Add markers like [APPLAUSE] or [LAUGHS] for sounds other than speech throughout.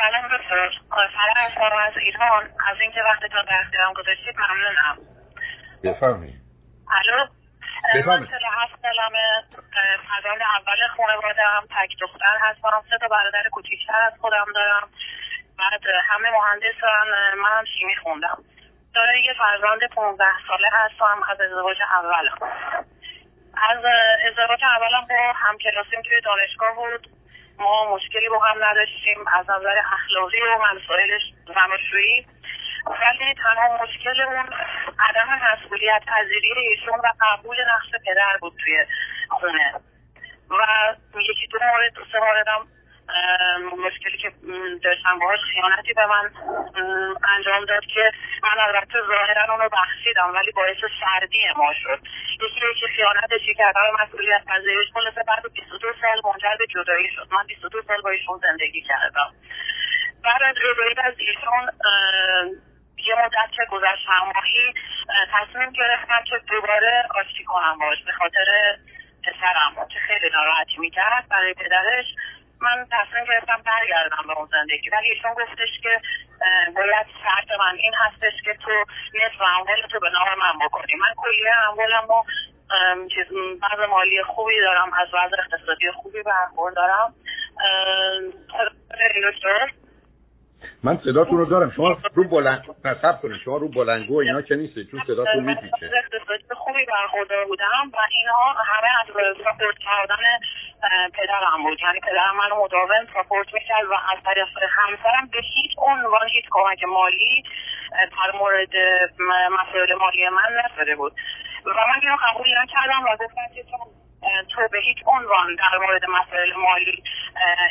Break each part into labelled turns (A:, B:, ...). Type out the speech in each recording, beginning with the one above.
A: سلام دکتر. سلام از ایران. از اینکه وقتتون در اختیارم گذاشتید ممنونم.
B: بفرمایید.
A: الو؟ من هفت سالمه فرزند اول خانواده هم تک دختر هستم. سه تا برادر کوچیکتر از خودم دارم. بعد همه مهندسن من هم شیمی خوندم. داره یه فرزند 15 ساله هستم. از ازدواج اولم. از ازدواج اولم با همکلاسیم توی دانشگاه بود. ما مشکلی با هم نداشتیم از نظر اخلاقی و مسائلش زناشویی ولی تنها مشکل اون عدم مسئولیت پذیری ایشون و قبول نقش پدر بود توی خونه. و یکی دو مورد دو سه موردم مشکلی که داشتم باهاش خیانتی به من انجام داد که من البته ظاهرا اونو بخشیدم ولی باعث سردی ما شد. یکی یکی خیانتش که عدم مسئولیت پذیریش خلاصه بعد 22 سال منجر به جدایی شد. من 22 سال با ایشون زندگی کردم. بعد از جدایی از ایشون یه مدت که گذشت ماهی تصمیم گرفتم که دوباره آشتی کنم باش به خاطر پسرم که خیلی ناراحتی می‌کرد برای پدرش. من تصمیم گرفتم برگردم به اون زندگی. ولی ایشون گفتش که باید شرط من این هستش که تو نصف اموال تو به نام من بکنی. من کلیه اموالم و چیز بعض مالی خوبی دارم از وضع اقتصادی خوبی برخوردارم. دکتر
B: من صداتون رو دارم. شما رو بلند نصب کنید. شما رو بلنگو اینا که نیست چون صداتون میپیچه.
A: خوبی برخوردار بودم و اینها همه از ساپورت کردن پدرم بود. یعنی پدرم منو مداوم ساپورت می‌کرد و از طریق همسرم به هیچ عنوان هیچ کمک مالی در مورد مسائل مالی من نشده بود. و من اینو قبول نکردم و گفتم که تو به هیچ عنوان در مورد مسائل مالی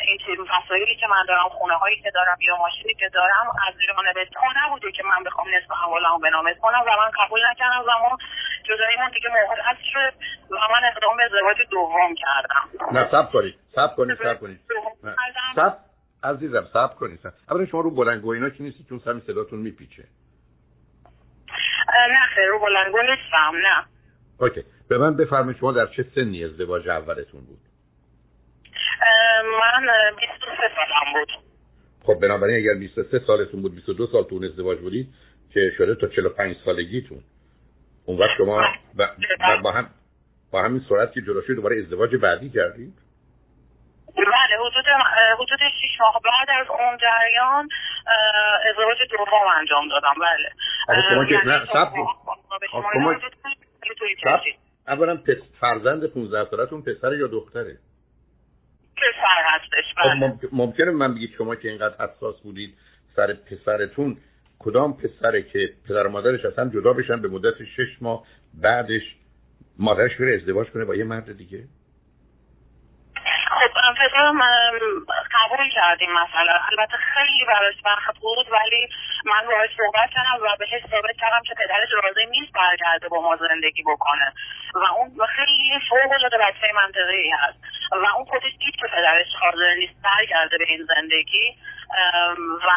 A: این چیز مسائلی که من دارم خونه هایی که دارم یا ماشینی که دارم از جانب تو نبوده که من بخوام نصف اموالمو به نامت کنم و من قبول نکردم و ما من دیگه موقع شد و من اقدام به ازدواج دوم کردم.
B: نه سب کنید سب کنید سب کنید. سب عزیزم سب کنید. اولا شما رو بلنگو اینا که نیستی چون سمی صداتون میپیچه.
A: نه خیر رو بلنگو نیستم نه.
B: اوکی. به من بفرمایید شما در چه سنی ازدواج اولتون بود؟
A: من 23 سالم بود.
B: خب بنابراین اگر 23 سالتون بود 22 سال تو ازدواج بودید که شده تا 45 سالگیتون. اون وقت شما با, با هم با همین سرعت که جلو دوباره ازدواج بعدی کردید؟
A: بله حدود حدود 6 ماه بعد از اون جریان ازدواج دوم انجام دادم. بله.
B: شما که نه سب شما اولا پس فرزند 15 سالتون پسر یا دختره؟
A: پسر هستش
B: خب ممکنه من بگید شما که اینقدر حساس بودید سر پسرتون کدام پسره که پدر و مادرش اصلا جدا بشن به مدت شش ماه بعدش مادرش بره ازدواج کنه با یه مرد دیگه؟
A: پدرم قبول کردیم مثلا. البته خیلی براش سخت بود ولی من باهاش صحبت کردم و بهش ثابت کردم که پدرش راضی نیست برگرده با ما زندگی بکنه. و اون خیلی فوق العاده بچه منطقی هست. و اون خودش دید که پدرش حاضر نیست برگرده به این زندگی. و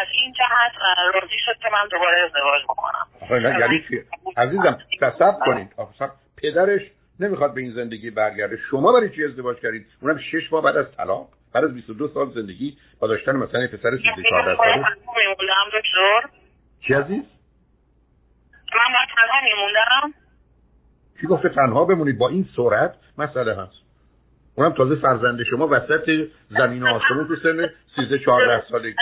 A: از این جهت راضی شد که من دوباره ازدواج بکنم.
B: یعنی عزیزم تصب کنید. پدرش نمی‌خواد به این زندگی برگرده. شما برای چی ازدواج کردید؟ اونم شش ماه بعد از طلاق بعد از 22 سال زندگی با داشتن مثلا پسر 34 ساله. چی عزیز؟
A: من باید تنها میموندم.
B: کی گفته تنها بمونید؟ با این سرعت مسئله هست. اونم تازه فرزند شما وسط زمین آسمون تو سن 13 14 [LAUGHS] سالگی.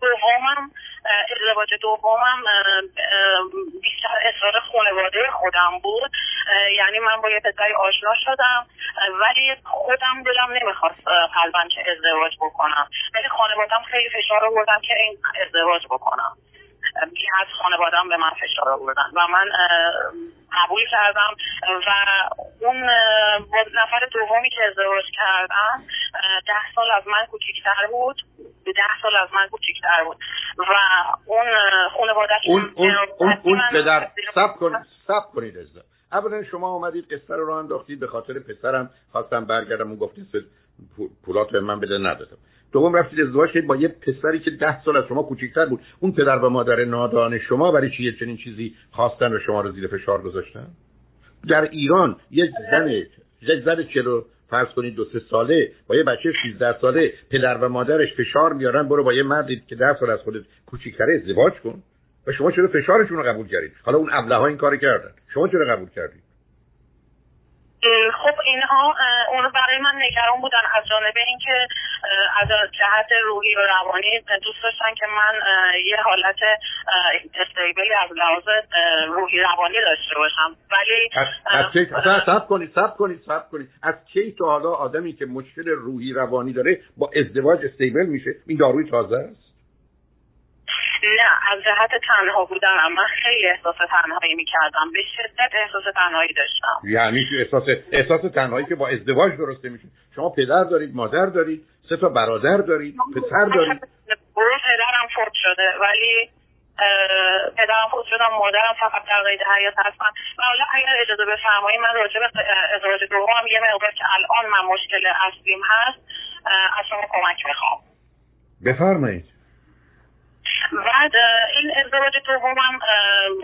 A: دومم ازدواج دومم بیشتر اصرار خانواده خودم بود. یعنی من با یه پسری آشنا شدم ولی خودم دلم نمی‌خواست قلبا که ازدواج بکنم. ولی خانوادم خیلی فشار آوردن که این ازدواج بکنم. از خانوادم به من فشار آوردن و من قبول کردم و اون نفر دومی که ازدواج کردم ده سال از من کوچیکتر بود. ده سال از من کوچیکتر بود. و اون خانواده
B: اون اون اون, اون پدر سب کنید سب کنید اولا شما آمدید قصه رو انداختید به خاطر پسرم. خواستم برگردم اون گفتید پولات به من بده ندادم. دوم رفتید ازدواج کردید با یه پسری که ده سال از شما کوچیکتر بود. اون پدر و مادر نادان شما برای چی چنین چیزی خواستن و شما رو زیر فشار گذاشتن؟ در ایران یک زن یک زن فرض کنید دو سه ساله با یه بچه 13 ساله پدر و مادرش فشار میارن برو با یه مردی که 10 سال از خودت کوچیک‌تره ازدواج کن. و شما چرا فشارشون رو قبول کردید حالا اون ابله ها این کارو کردن. شما چرا قبول کردید
A: خب اینها اون برای من نگران بودن از جانب اینکه از جهت روحی و روانی دوست داشتن که من یه حالت استیبلی از لحاظ روحی روانی داشته باشم. ولی
B: از, سب کنید سب کنید سب کنید. از کی تا حالا آدمی که مشکل روحی روانی داره با ازدواج استیبل میشه؟ این داروی تازه است؟
A: نه از جهت تنها بودنم. من خیلی احساس تنهایی می‌کردم. به شدت احساس تنهایی داشتم.
B: یعنی احساس احساس تنهایی که با ازدواج درسته میشه. شما پدر دارید مادر دارید سه تا برادر دارید پسر دارید.
A: پدرم فوت شده. ولی پدرم فوت شدم مادرم فقط در قید حیات هستن. و حالا اگر اجازه بفرمایید من راجع به ازدواج دوم یه مقدار که الان من مشکل اصلیم هست از شما کمک می‌خوام.
B: بفرمایید.
A: بعد این ازدواج دومم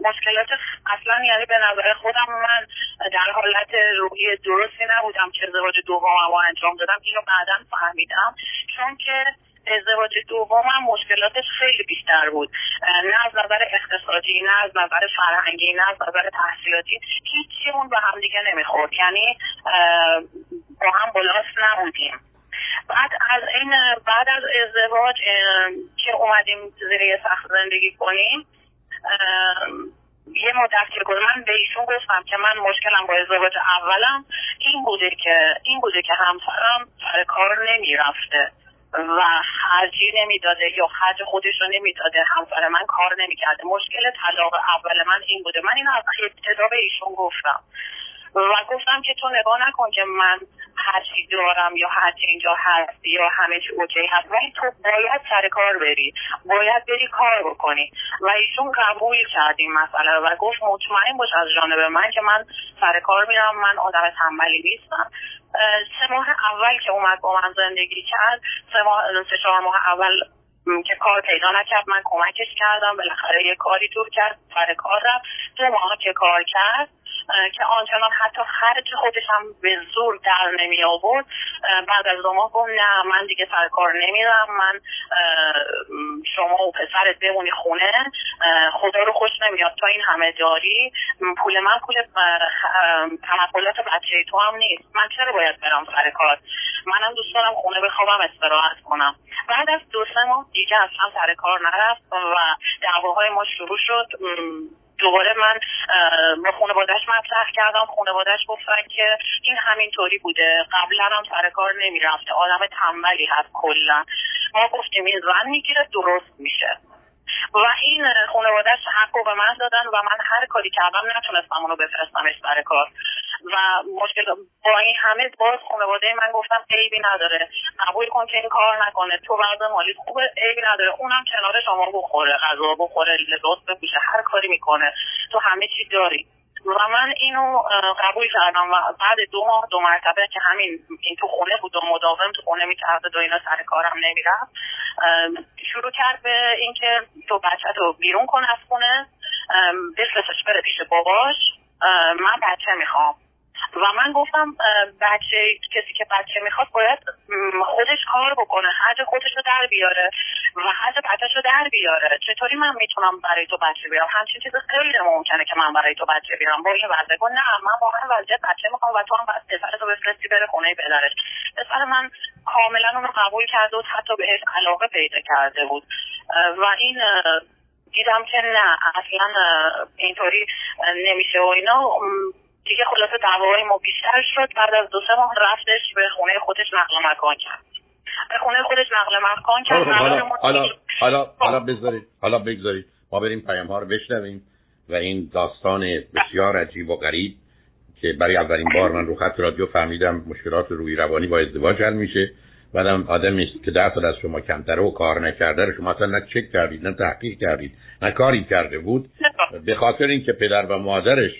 A: مشکلات اصلا یعنی به نظر خودم من در حالت روحی درستی نبودم که ازدواج دومم رو انجام دادم. اینو بعدا فهمیدم. چون که ازدواج دومم مشکلاتش خیلی بیشتر بود. نه از نظر اقتصادی نه از نظر فرهنگی نه از نظر تحصیلاتی هیچی اون به هم دیگه نمی‌خورد. یعنی با هم بلاس نبودیم. بعد از این بعد از ازدواج که اومدیم زیر سخت زندگی کنیم یه مدت که من به ایشون گفتم که من مشکلم با ازدواج اولم این بوده که این بوده که همسرم سر کار نمی‌رفته و خرجی نمی‌داده یا خرج خودش رو نمی‌داده همسر من کار نمی‌کرده. مشکل طلاق اول من این بوده. من اینو از ابتدا به ایشون گفتم. و گفتم که تو نگاه نکن که من هر چی دارم یا هر چی اینجا هست یا همه چی اوکی هست. ولی تو باید سر کار بری. باید بری کار بکنی. و ایشون قبول کرد این مسئله و گفت مطمئن باش از جانب من که من سر کار میرم. من آدم تنبلی نیستم. سه ماه اول که اومد با من زندگی کرد سه ماه سه چهار ماه اول که کار پیدا نکرد من کمکش کردم. بالاخره یه کاری دور کرد سر کار رفت. دو ماه که کار کرد که آنچنان حتی خرج خودش هم به زور در نمی آورد بعد از دو ماه گفت نه من دیگه سر کار نمیرم. من شما و پسرت بمونی خونه. خدا رو خوش نمیاد. تا این همه داری پول من پول تمقلات بچه تو هم نیست. من چرا باید برم سر کار؟ منم دوست دارم خونه بخوابم استراحت کنم. بعد از دو سه ماه دیگه اصلا سر کار نرفت و دعواهای ما شروع شد. دوباره من با خانوادهش مطرح کردم خانوادهش گفتن که این همینطوری بوده قبلا هم سر کار نمی‌رفته آدم تنبلی هست کلا. ما گفتیم این زن می‌گیره درست میشه. و این خانوادهش حق رو به من دادن و من هر کاری کردم نتونستم اونو بفرستمش سر کار. و مشکل با این همه باز خانواده من گفتم عیبی نداره. قبول کن که این کار نکنه. تو وضع مالی خوبه عیبی نداره. اونم کنار شما بخوره غذا بخوره لباس بپوشه هر کاری می‌کنه. تو همه چی داری. و من اینو قبول کردم. و بعد دو ماه دو مرتبه که همین این تو خونه بود و مداوم تو خونه می‌کرد و اینا سر کارم نمی‌رفت. شروع کرد به اینکه تو بچه تو بیرون کن از خونه. بفرستش بره پیش باباش. من بچه می‌خوام. و من گفتم بچه کسی که بچه می‌خواد باید خودش کار بکنه حج خودش رو در بیاره و حج بچهش رو در بیاره. چطوری من می‌تونم برای تو بچه بیارم؟ همچین چیز خیلی ممکنه که من برای تو بچه بیارم. با این وضع نه من با هر وضعیت بچه می‌خوام و تو هم پسر تو بفرستی بره خونه پدرش. پسر من کاملا اون رو قبول کرده و حتی بهش علاقه پیدا کرده بود. و این دیدم که نه اصلا اینطوری نمیشه و اینا. دیگه خلاصه دعوای ما بیشتر شد. بعد از دو سه ماه رفتش به خونه خودش نقل مکان کرد. به خونه خودش نقل مکان کرد.
B: خب، حالا حالا حالا حالا بذارید حالا بگذارید. ما بریم پیام ها رو بشنویم و این داستان بسیار عجیب و غریب که برای اولین بار من رو خط رادیو فهمیدم مشکلات روی روانی با ازدواج حل میشه. بعدم آدمی است که ده سال از شما کمتره و کار نکرده رو شما اصلا نه چک کردید نه تحقیق کردید نه کاری کرده بود. به خاطر اینکه پدر و مادرش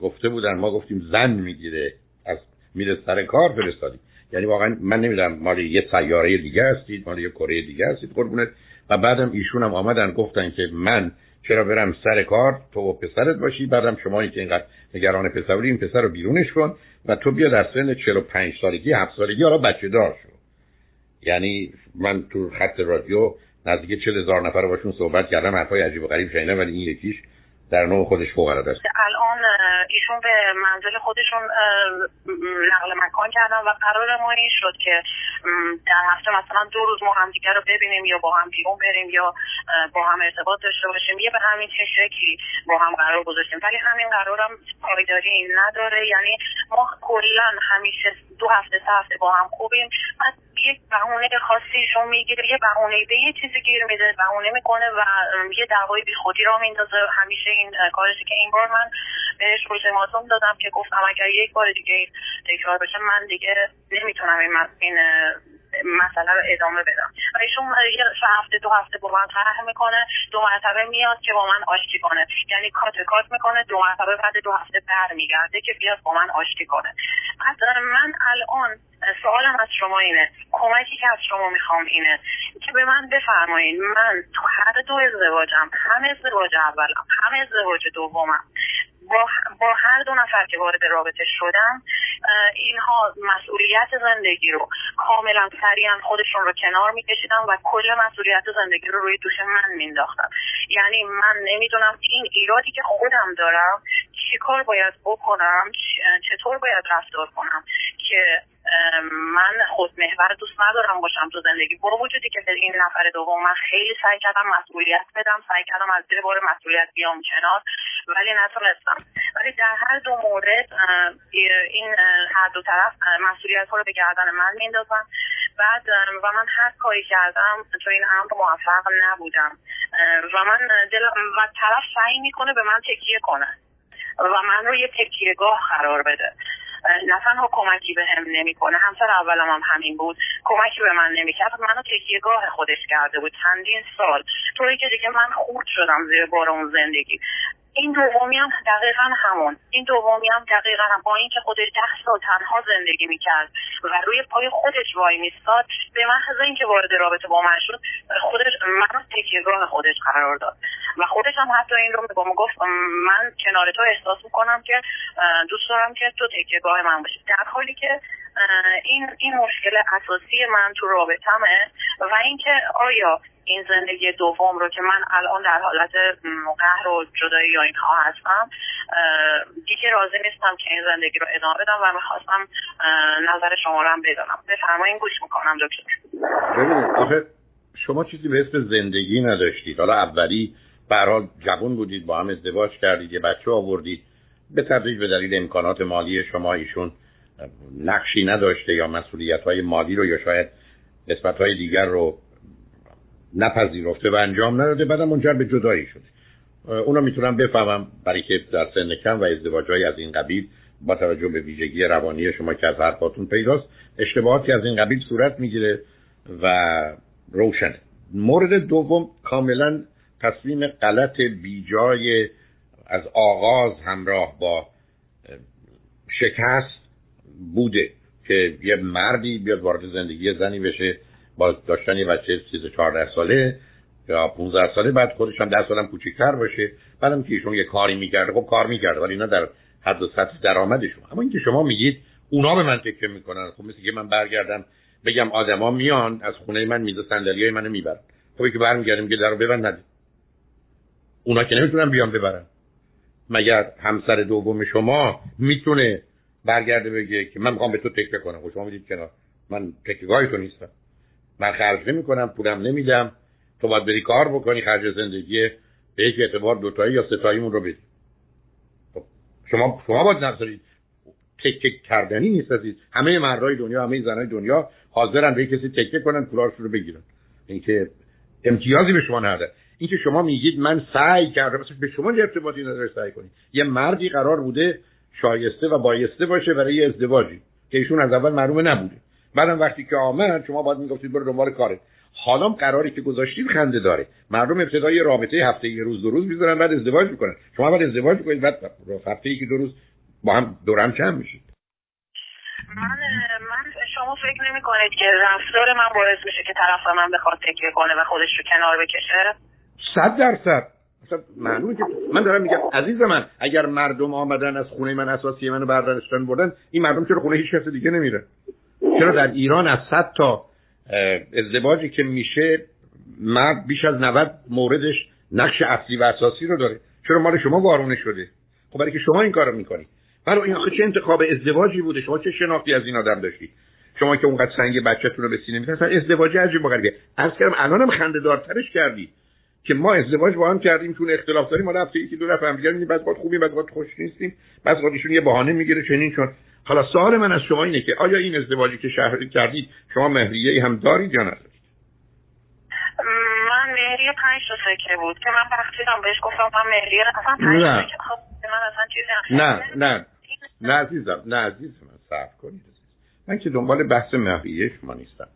B: گفته بودن ما گفتیم زن می‌گیره از میره سر کار فرستادیم. یعنی واقعا من نمی‌دونم مال یه سیاره دیگه هستید مال یه کره دیگه هستید قربونت. و بعدم ایشون هم آمدن گفتن که من چرا برم سر کار؟ تو و پسرت باشی بعدم شما که اینقدر نگران پسر این پسر رو بیرونش کن و تو بیا در سن 45 سالگی 7 سالگی حالا بچه دار شو. یعنی من تو خط رادیو نزدیک 40 هزار نفر باشون صحبت کردم حرفای عجیب و غریب شنیدم ولی این یکیش در نوع خودش فوق العاده است
A: الان ایشون به منزل خودشون نقل مکان کردن و قرار ما این شد که در هفته مثلا دو روز ما هم دیگر رو ببینیم یا با هم بیرون بریم یا با هم ارتباط داشته باشیم. یه به همین شکلی با هم قرار گذاشتیم. ولی همین قرار هم پایداری نداره. یعنی ما کلا همیشه دو هفته سه هفته با هم خوبیم. یک بهونه خاصی ایشون می‌گیره یه بهونه به یه چیزی گیر میده بهونه می‌کنه و یه دعوای بی خودی را میندازه. همیشه این کارشی که این بار من بهش التیماتوم دادم که گفتم اگر یک بار دیگه تکرار بشه من دیگه نمی‌تونم این, این مسئله رو ادامه بدم. و ایشون یه هفته دو هفته با من طرح می‌کنه دو مرتبه میاد که با من آشتی کنه. یعنی کات کات می‌کنه دو مرتبه بعد دو هفته برمیگرده که بیاد با من آشتی کنه. از من الان سوالم از شما اینه. کمکی که از شما می‌خوام اینه که به من بفرمایید من تو هر دو ازدواجم هم ازدواج اولم هم ازدواج دومم با, با هر دو نفر که وارد رابطه شدم اینها مسئولیت زندگی رو کاملا سریعا خودشون رو کنار میکشیدن و کل مسئولیت زندگی رو روی دوش من مینداختن یعنی من نمی‌دونم این ایرادی که خودم دارم چیکار باید بکنم چطور باید رفتار کنم که من خودمحور دوست ندارم باشم تو زندگی. برو وجودی که این نفر دوم. من خیلی سعی کردم مسئولیت بدم سعی کردم از زیر بار مسئولیت بیام کنار ولی نتونستم. ولی در هر دو مورد این هر دو طرف مسئولیت ها رو به گردن من میندازن بعد و من هر کاری کردم تو این امر موفق نبودم. و من دل و طرف سعی می‌کنه به من تکیه کنه و من رو یه تکیهگاه قرار بده. نه تنها کمکی به هم نمی‌کنه همسر اولم هم همین بود. کمکی به من نمی‌کرد. منو تکیهگاه خودش کرده بود. چندین سال. طوری که دیگه من خورد شدم زیر بار اون زندگی. این دومی هم دقیقا همون. این دومی هم دقیقا هم با اینکه خودش ده سال تنها زندگی می‌کرد و روی پای خودش وای میستاد به محض اینکه وارد رابطه با من شد خودش منو تکیهگاه خودش قرار داد. و خودش هم حتی این رو با من گفت من کنار تو احساس می‌کنم که دوست دارم که تو تکیهگاه من باشی. در حالی که این این مشکل اساسی من تو رابطمه و اینکه آیا این زندگی دوم رو که من الان در حالت قهر و جدایی یا اینها هستم دیگه راضی نیستم که این زندگی رو ادامه بدم و می‌خواستم نظر شما رو هم بدانم. بفرمایین گوش می‌کنم دکتر.
B: شما چیزی به اسم زندگی نداشتید. حالا اولی برحال جوان بودید با هم ازدواج کردید یه بچه آوردید. به تدریج به دلیل امکانات مالی شما ایشون نقشی نداشته یا مسئولیت های مالی رو یا شاید نسبت های دیگر رو نپذیرفته و انجام نداده بعدم منجر به جدایی شده. اونا می‌تونم بفهمم برای که در سن کم و ازدواج از این قبیل با توجه به ویژگی روانی شما که از حرفاتون پیداست اشتباهاتی از این قبیل صورت می‌گیره و روشنه مورد دوم کاملا تصمیم غلط بیجای از آغاز همراه با شکست بوده که یه مردی بیاد وارد زندگی زنی بشه با داشتن یه بچه 13 14 ساله یا 15 ساله بعد خودش هم 10 سالم کوچیک‌تر باشه. بعدم که ایشون یه کاری می‌کرده خب کار می‌کرده ولی اینا در حد و سطح درآمدشون. اما اینکه شما میگید اونا به من تکه می‌کنن خب مثل که من برگردم بگم آدما میان از خونه من میز صندلیای منو می‌برن. خب که برمیگردیم که درو ببند اونا که نمی‌تونن بیان ببرن. مگر همسر دوم شما می‌تونه برگرده بگه که من می‌خوام به تو تکه کنم خب شما می‌دید کنار. من تکیگاه تو نیستم. من خرج نمی کنم پولم نمیدم. تو باید بری کار بکنی خرج زندگی به یک اعتبار دوتایی یا ستاییمون رو بدی. خب، شما شما باید نظرید تکه کردنی نیست همه مردای دنیا همه زنای دنیا حاضرن به کسی تکه کنن پولاشون رو بگیرن. اینکه امتیازی به شما نده. اینکه شما میگید من سعی کردم به شما ارتباطی نداره سعی کنید. یه مردی قرار بوده شایسته و بایسته باشه برای ازدواجی که ایشون از اول معلومه نبوده. بعدم وقتی که آمد شما باید می‌گفتید برو دنبال کاره. حالا قراری که گذاشتید خنده داره. مردم ابتدای رابطه هفته یه روز دو روز می‌ذارن بعد ازدواج می‌کنن. شما بعد ازدواج می‌کنید بعد هفته ای که دو روز با هم دورم چند میشید.
A: من من شما فکر نمی کنید که رفتار من باعث میشه که طرف من بخواد تکیه کنه و خودش رو کنار بکشه؟
B: صد درصد. اصلا معلومه که من دارم میگم عزیز من اگر مردم آمدن از خونه من اساسی منو برداشتن بردن این مردم چرا خونه هیچ کس دیگه نمیره؟ چرا در ایران از 100 تا ازدواجی که میشه مرد بیش از 90 موردش نقش اصلی و اساسی رو داره؟ چرا مال شما وارونه شده؟ خب برای که شما این کارو می‌کنی. برای این آخه چه انتخاب ازدواجی بوده؟ شما چه شناختی از این آدم داشتی؟ شما که اونقدر سنگ بچه‌تون رو به سینه می‌زنید ازدواج عجیب و غریبه. عرض کردم الانم خنده دارترش کردی. که ما ازدواج با هم کردیم چون اختلاف داریم ما رفته یکی دو رفت هم دیگه بعد بعد خوبی بعد بعد خوش نیستیم بعد بعد ایشون یه بهانه می‌گیره چنین چون حالا سوال من از شما اینه که آیا این ازدواجی که شهری کردید شما مهریه هم دارید یا ندارید؟
A: من مهریه پنج تا سکه بود که من بخشیدم بهش گفتم من مهریه اصلا پنج نه. خب من اصلا چیزی
B: نه نه. نه عزیزم نه عزیزم صرف کنید. من که دنبال بحث مهریه شما نیستم.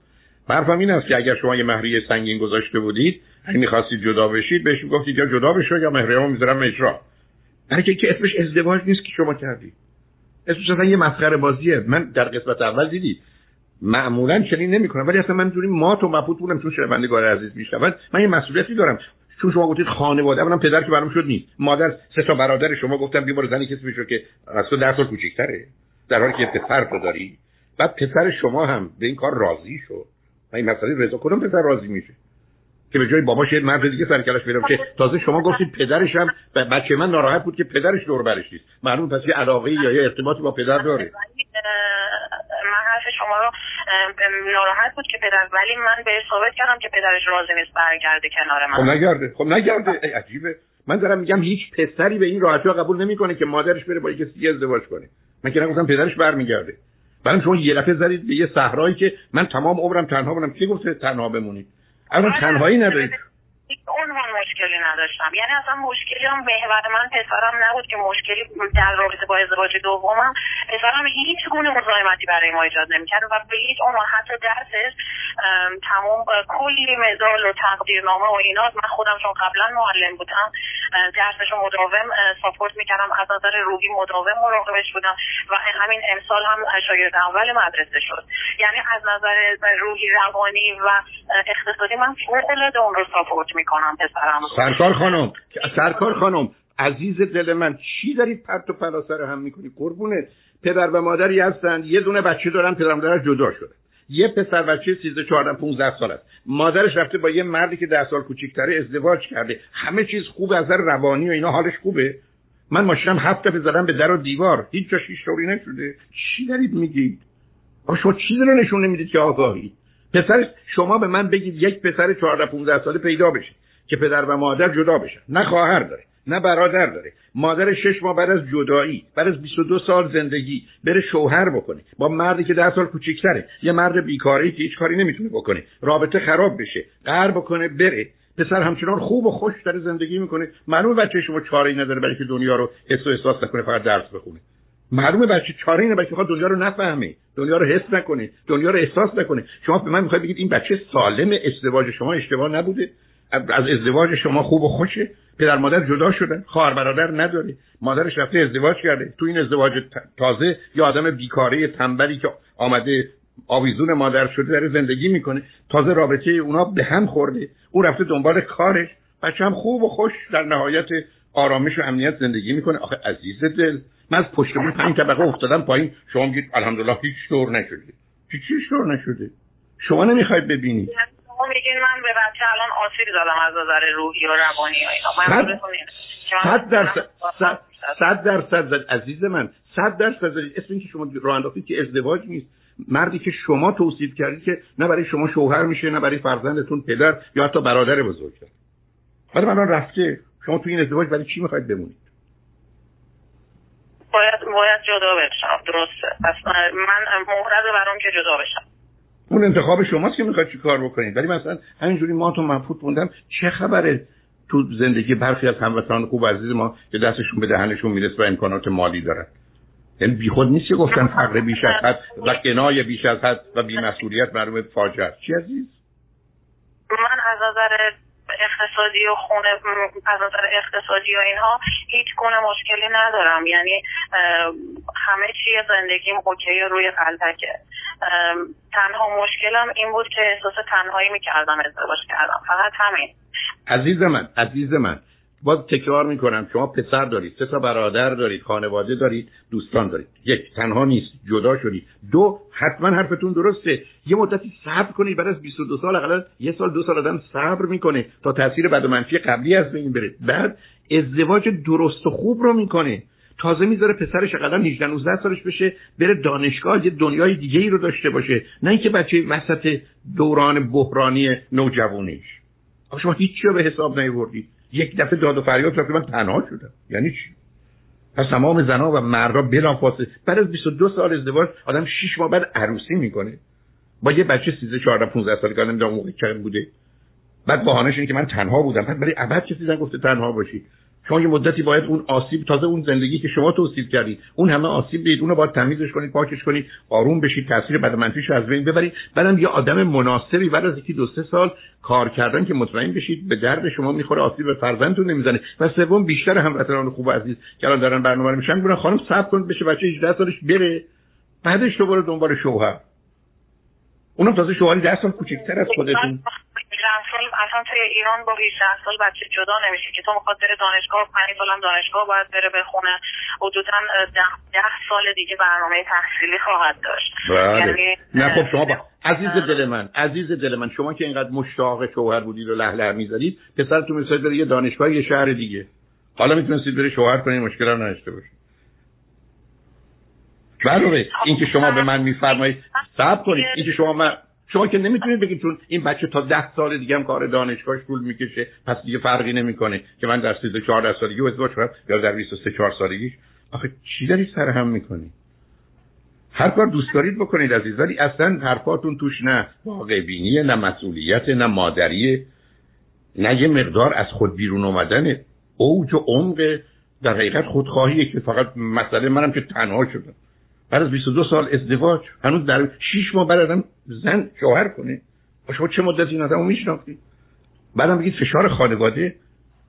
B: حرفم این است که اگر شما یه مهریه سنگین گذاشته بودید اگه می‌خواستید جدا بشید بهش گفتید یا جدا بشو یا مهریه می‌ذارم اجرا. هرکی که اسمش ازدواج نیست که شما کردید. اسمش اصلا یه مسخره بازیه. من در قسمت اول دیدید معمولا چنین نمی‌کنم ولی اصلا من جوری مات و مبهوت بودم چون شنوندگان عزیز میشنون من یه مسئولیتی دارم. چون شما گفتید خانواده منم پدر که برام شد نیست مادر سه تا برادر شما گفتم بیا زنی کسی بشو که از تو ده سال کوچیک‌تره. در حالی که پسر تو داری. بعد پسر شما هم به این کار راضی شد. من این مسئله رضا کنم پسر راضی میشه؟ که به جای باباش یه مرد دیگه سر کلاش میرم که تازه شما گفتید پدرش هم بچه من ناراحت بود که پدرش دور برش نیست. معلوم پس یه علاقه یا یه ارتباطی با پدر داره.
A: من حرف شما رو ناراحت بود که پدر ولی من به ثابت کردم که پدرش راضی نیست برگرده کنار من.
B: خب نگرده. خب نگرده. عجیبه. من دارم میگم هیچ پسری به این راحتی قبول نمی‌کنه که مادرش بره با کسی ازدواج کنه. من که نگفتم پدرش برمیگرده. ولی شما یه دفعه زدید به یه صحرایی که من تمام عمرم تنها بودم. کی گفته تنها بمونید؟ اما تنهایی ندارید.
A: عنوان مشکلی نداشتم. یعنی اصلا مشکلی هم محور من پسرم نبود که مشکلی در رابطه با ازدواج دومم. پسرم هیچ گونه مزاحمتی برای ما ایجاد نمی‌کرد و به هیچ عنوان حتی درسش تمام کلی مدال و تقدیرنامه و اینا من خودم چون قبلا معلم بودم درسش مداوم ساپورت می‌کردم از نظر روحی مداوم مراقبش بودم و همین امسال هم شاگرد اول مدرسه شد. یعنی از نظر روحی روانی و اقتصادی من فوق العاده اون رو ساپورت می‌کنم پسرم.
B: سرکار خانم سرکار خانم عزیز دل من چی دارید پرت و پلاسر هم می‌کنی؟ قربونه پدر و مادری هستند. یه دونه بچه دارن پدر مادرش جدا شده. یه پسر بچه 13 14 15 سال است. مادرش رفته با یه مردی که 10 سال کوچیک‌تره ازدواج کرده. همه چیز خوب از نظر روانی و اینا حالش خوبه. من ماشینم هفت دفعه زدم به در و دیوار. هیچ جاش نشده. چی دارید میگید؟ شما چیزی رو نشون نمی‌دید که آگاهی؟ پسر شما به من بگید یک پسر 14 15 ساله پیدا بشه که پدر و مادر جدا بشن. نه خواهر داره نه برادر داره. مادر شش ماه بعد از جدایی بعد از 22 سال زندگی بره شوهر بکنه. با مردی که ده سال کوچیکتره یه مرد بیکاری که هیچ کاری نمی‌تونه بکنه. رابطه خراب بشه قهر بکنه بره. پسر همچنان خوب و خوش داره زندگی می‌کنه. معلومه بچه شما چاره نداره برای که دنیا رو حس و احساس نکنه فقط درس بخونه. معلومه بچه چاره اینه بچه دنیا رو نفهمه. دنیا رو حس نکنه. دنیا رو احساس نکنه. شما به من می‌خواید بگید این بچه سالم ازدواج شما اشتباه نبوده؟ از ازدواج شما خوب و خوشه؟ پدر مادر جدا شدن. خواهر برادر نداره. مادرش رفته ازدواج کرده. تو این ازدواج تازه یا آدم بیکاره تنبلی که آمده آویزون مادر شده داره زندگی می‌کنه. تازه رابطه اونا به هم خورده. او رفته دنبال کارش. بچه هم خوب و خوش در نهایت آرامش و امنیت زندگی می‌کنه. آخه عزیز دل من از پشت بود پنج طبقه افتادم پایین. شما میگید الحمدلله هیچ دور نشده چی چی دور نشده شما نمی‌خواید ببینید
A: شما میگین من به بچه الان آسیب زدم از نظر روحی و روانی و اینا. من صد درصد
B: صد درصد عزیز من صد درصد اسم این که شما راه انداختید که ازدواج نیست. مردی که شما توصیف کردید که نه برای شما شوهر میشه نه برای فرزندتون پدر یا حتی برادر بزرگتر. ولی من رفته شما تو این ازدواج برای چی می‌خواید بمونید؟
A: باید باید جدا بشم درسته. پس من مهرز برام که جدا بشم.
B: اون انتخاب شماست که می‌خواید چی کار بکنید. ولی مثلا همینجوری ما تو منفوت موندم چه خبره تو زندگی برخی از هموطنان خوب عزیز ما که دستشون به دهنشون می‌رسه و امکانات مالی دارن؟ یعنی بیخود نیست که گفتن فقر بیش از حد و قنای بیش از حد و بیمسئولیت معلوم فاجعه چی عزیز؟
A: من از نظر اقتصادی و خونه از نظر اقتصادی و اینها هیچ گونه مشکلی ندارم. یعنی همه چی زندگیم اوکی روی قلبکه تنها مشکلم این بود که احساس تنهایی می‌کردم ازدواج کردم. فقط همین.
B: عزیز من عزیز من باز تکرار می‌کنم شما پسر دارید سه تا برادر دارید خانواده دارید دوستان دارید. یک تنها نیست جدا شدید. دو حتما حرفتون درسته. یه مدتی صبر کنید بعد از 22 سال اقلا یه سال دو سال آدم صبر می‌کنه تا تاثیر بد و منفی قبلی از بین بره. بعد ازدواج درست و خوب رو می‌کنه. تازه می‌ذاره پسرش اقلا 18 19 سالش بشه بره دانشگاه یه دنیای دیگه ای رو داشته باشه. نه اینکه بچه وسط دوران بحرانی نوجوانیش. شما هیچی رو به حساب نیوردید یک دفعه داد و فریاد که من تنها شدم. یعنی چی؟ پس تمام زنها و مردا بلافاصله بعد از 22 سال ازدواج آدم 6 ماه بعد عروسی می‌کنه. با یه بچه 13 14 15 سالگی نمی‌دونم موقع چند بوده. بعد بهانهش اینه که من تنها بودم. بعد برای ابد کسی نگفته تنها باشی. شما یه مدتی باید اون آسیب تازه اون زندگی که شما توصیف کردید اون همه آسیب دید اونو باید تمیزش کنید پاکش کنید آروم بشید تاثیر بد منفیش از بین ببرید بعدم یه آدم مناسبی بعد از یکی دو سه سال کار کردن که مطمئن بشید به درد شما می‌خوره آسیب به فرزندتون نمی‌زنه. و سوم بیشتر هموطنان خوب و عزیز. که الان دارن برنامه میشن میگن خانم صبر کنید بشه بچه 18 سالش بره. بعدش تو برو دنبال شوهر. اونم تازه شوهری 10 سال کوچکتر از خودتون.
A: سال اصلا توی ایران با 18 سال بچه جدا نمیشه که تو می‌خواد بره دانشگاه 5 سالم دانشگاه باید بره بخونه. حدودا 10 ده سال دیگه برنامه تحصیلی خواهد داشت.
B: بله. یعنی نه خب شما با... عزیز دل من عزیز دل من شما که اینقدر مشتاق شوهر بودید و له له می‌زدید پسرتون میساید بره یه دانشگاه یه شهر دیگه. حالا می‌تونستید بره شوهر کنید مشکل هم نداشته باشید. بله این که شما به من میفرمایید صبر کنید. این که شما من شما که نمی‌تونید بگید چون این بچه تا ده سال دیگه هم کار دانشگاهش طول می‌کشه پس دیگه فرقی نمی‌کنه که من در 13 14 سالگی ازدواج کنم یا در 23 4 سالگیش. آخه چی داری سر هم می‌کنی هر کار دوست دارید بکنید عزیز ولی اصلا حرفاتون توش نه. واقع بینیه نه مسئولیت نه مادریه نه یه مقدار از خود بیرون اومدن اوج و عمق. در حقیقت خودخواهیه که فقط مسئله منم که تنها شدم. بعد از 22 سال ازدواج هنوز در 6 ماه بعد زن شوهر کنه. شما چه مدتی این آدمو میشناختید بعدم بگید فشار خانواده.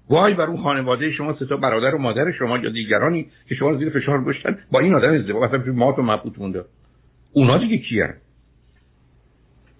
B: وای بر اون خانواده شما سه تا برادر و مادر شما یا دیگرانی که شما زیر فشار گذاشتن با این آدم ازدواج. اصلا مات و مبهوت مونده. اونا دیگه کیان؟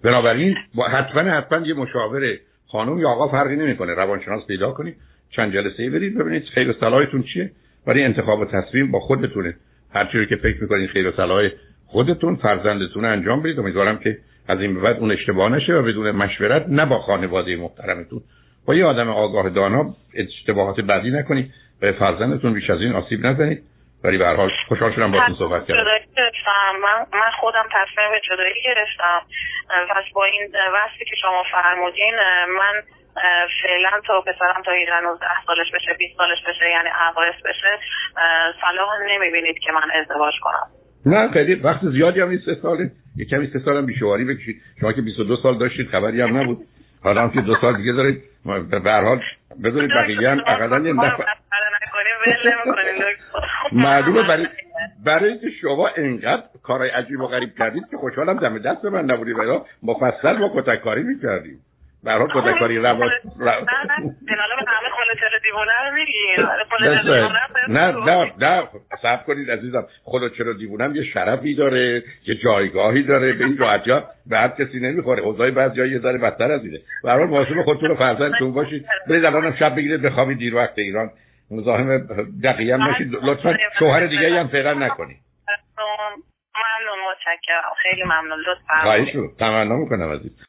B: بنابراین با حتما حتما یه مشاور خانم یا آقا فرقی نمی‌کنه. روانشناس پیدا کنید. چند جلسه برید ببینید خیر صلاحتون چیه. برای انتخاب و تصمیم با خودتونه. هر چیزی که فکر می‌کنین خیر و صلاح خودتون فرزندتون انجام بدید. امیدوارم که از این بعد اون اشتباه نشه و بدون مشورت نه با خانواده محترمتون. با یه آدم آگاه دانا اشتباهات بعدی نکنید. و فرزندتون بیش از این آسیب نزنید. ولی به هر حال خوشحال شدم باهاتون صحبت کردم.
A: من خودم تصمیم به جدایی گرفتم. پس با این وصفی که شما فرمودین من فعلا تا پسرم تا 19 سالش بشه 20 سالش بشه یعنی عوارض بشه صلاح نمی‌بینید که من ازدواج کنم.
B: نه خیلی وقت زیادی هم نیست سه ساله. یه کمی سه سال هم بیشواری بکشید. شما که 22 سال داشتید خبری هم نبود. حالا هم که دو سال دیگه دارید به هر حال بدونید بقیه هم اقلا یه نفر معلومه برای برای اینکه شما انقدر کارهای عجیب و غریب کردید که خوشحالم دم دست من نبودید ولی مفصل با کتک کاری می‌کردیم. به هر حال کاری روان نه نه نه صبر کنید عزیزم. خدا چرا دیوونم یه شرفی داره یه جایگاهی داره. به این راحتی به هر کسی نمی‌خوره. اوضاع بعضی جایی ذره بدتر از اینه. به هر حال مواظب خودتون و فرزندتون باشید. برید الان شب بگیرید بخوابید دیر وقت ایران. مزاحم دقیقا باشید لطفا شوهر دیگه هم فعلا نکنید
A: ممنون متشکرم. خیلی ممنون. لطفا.
B: تمنا می‌کنم عزیز.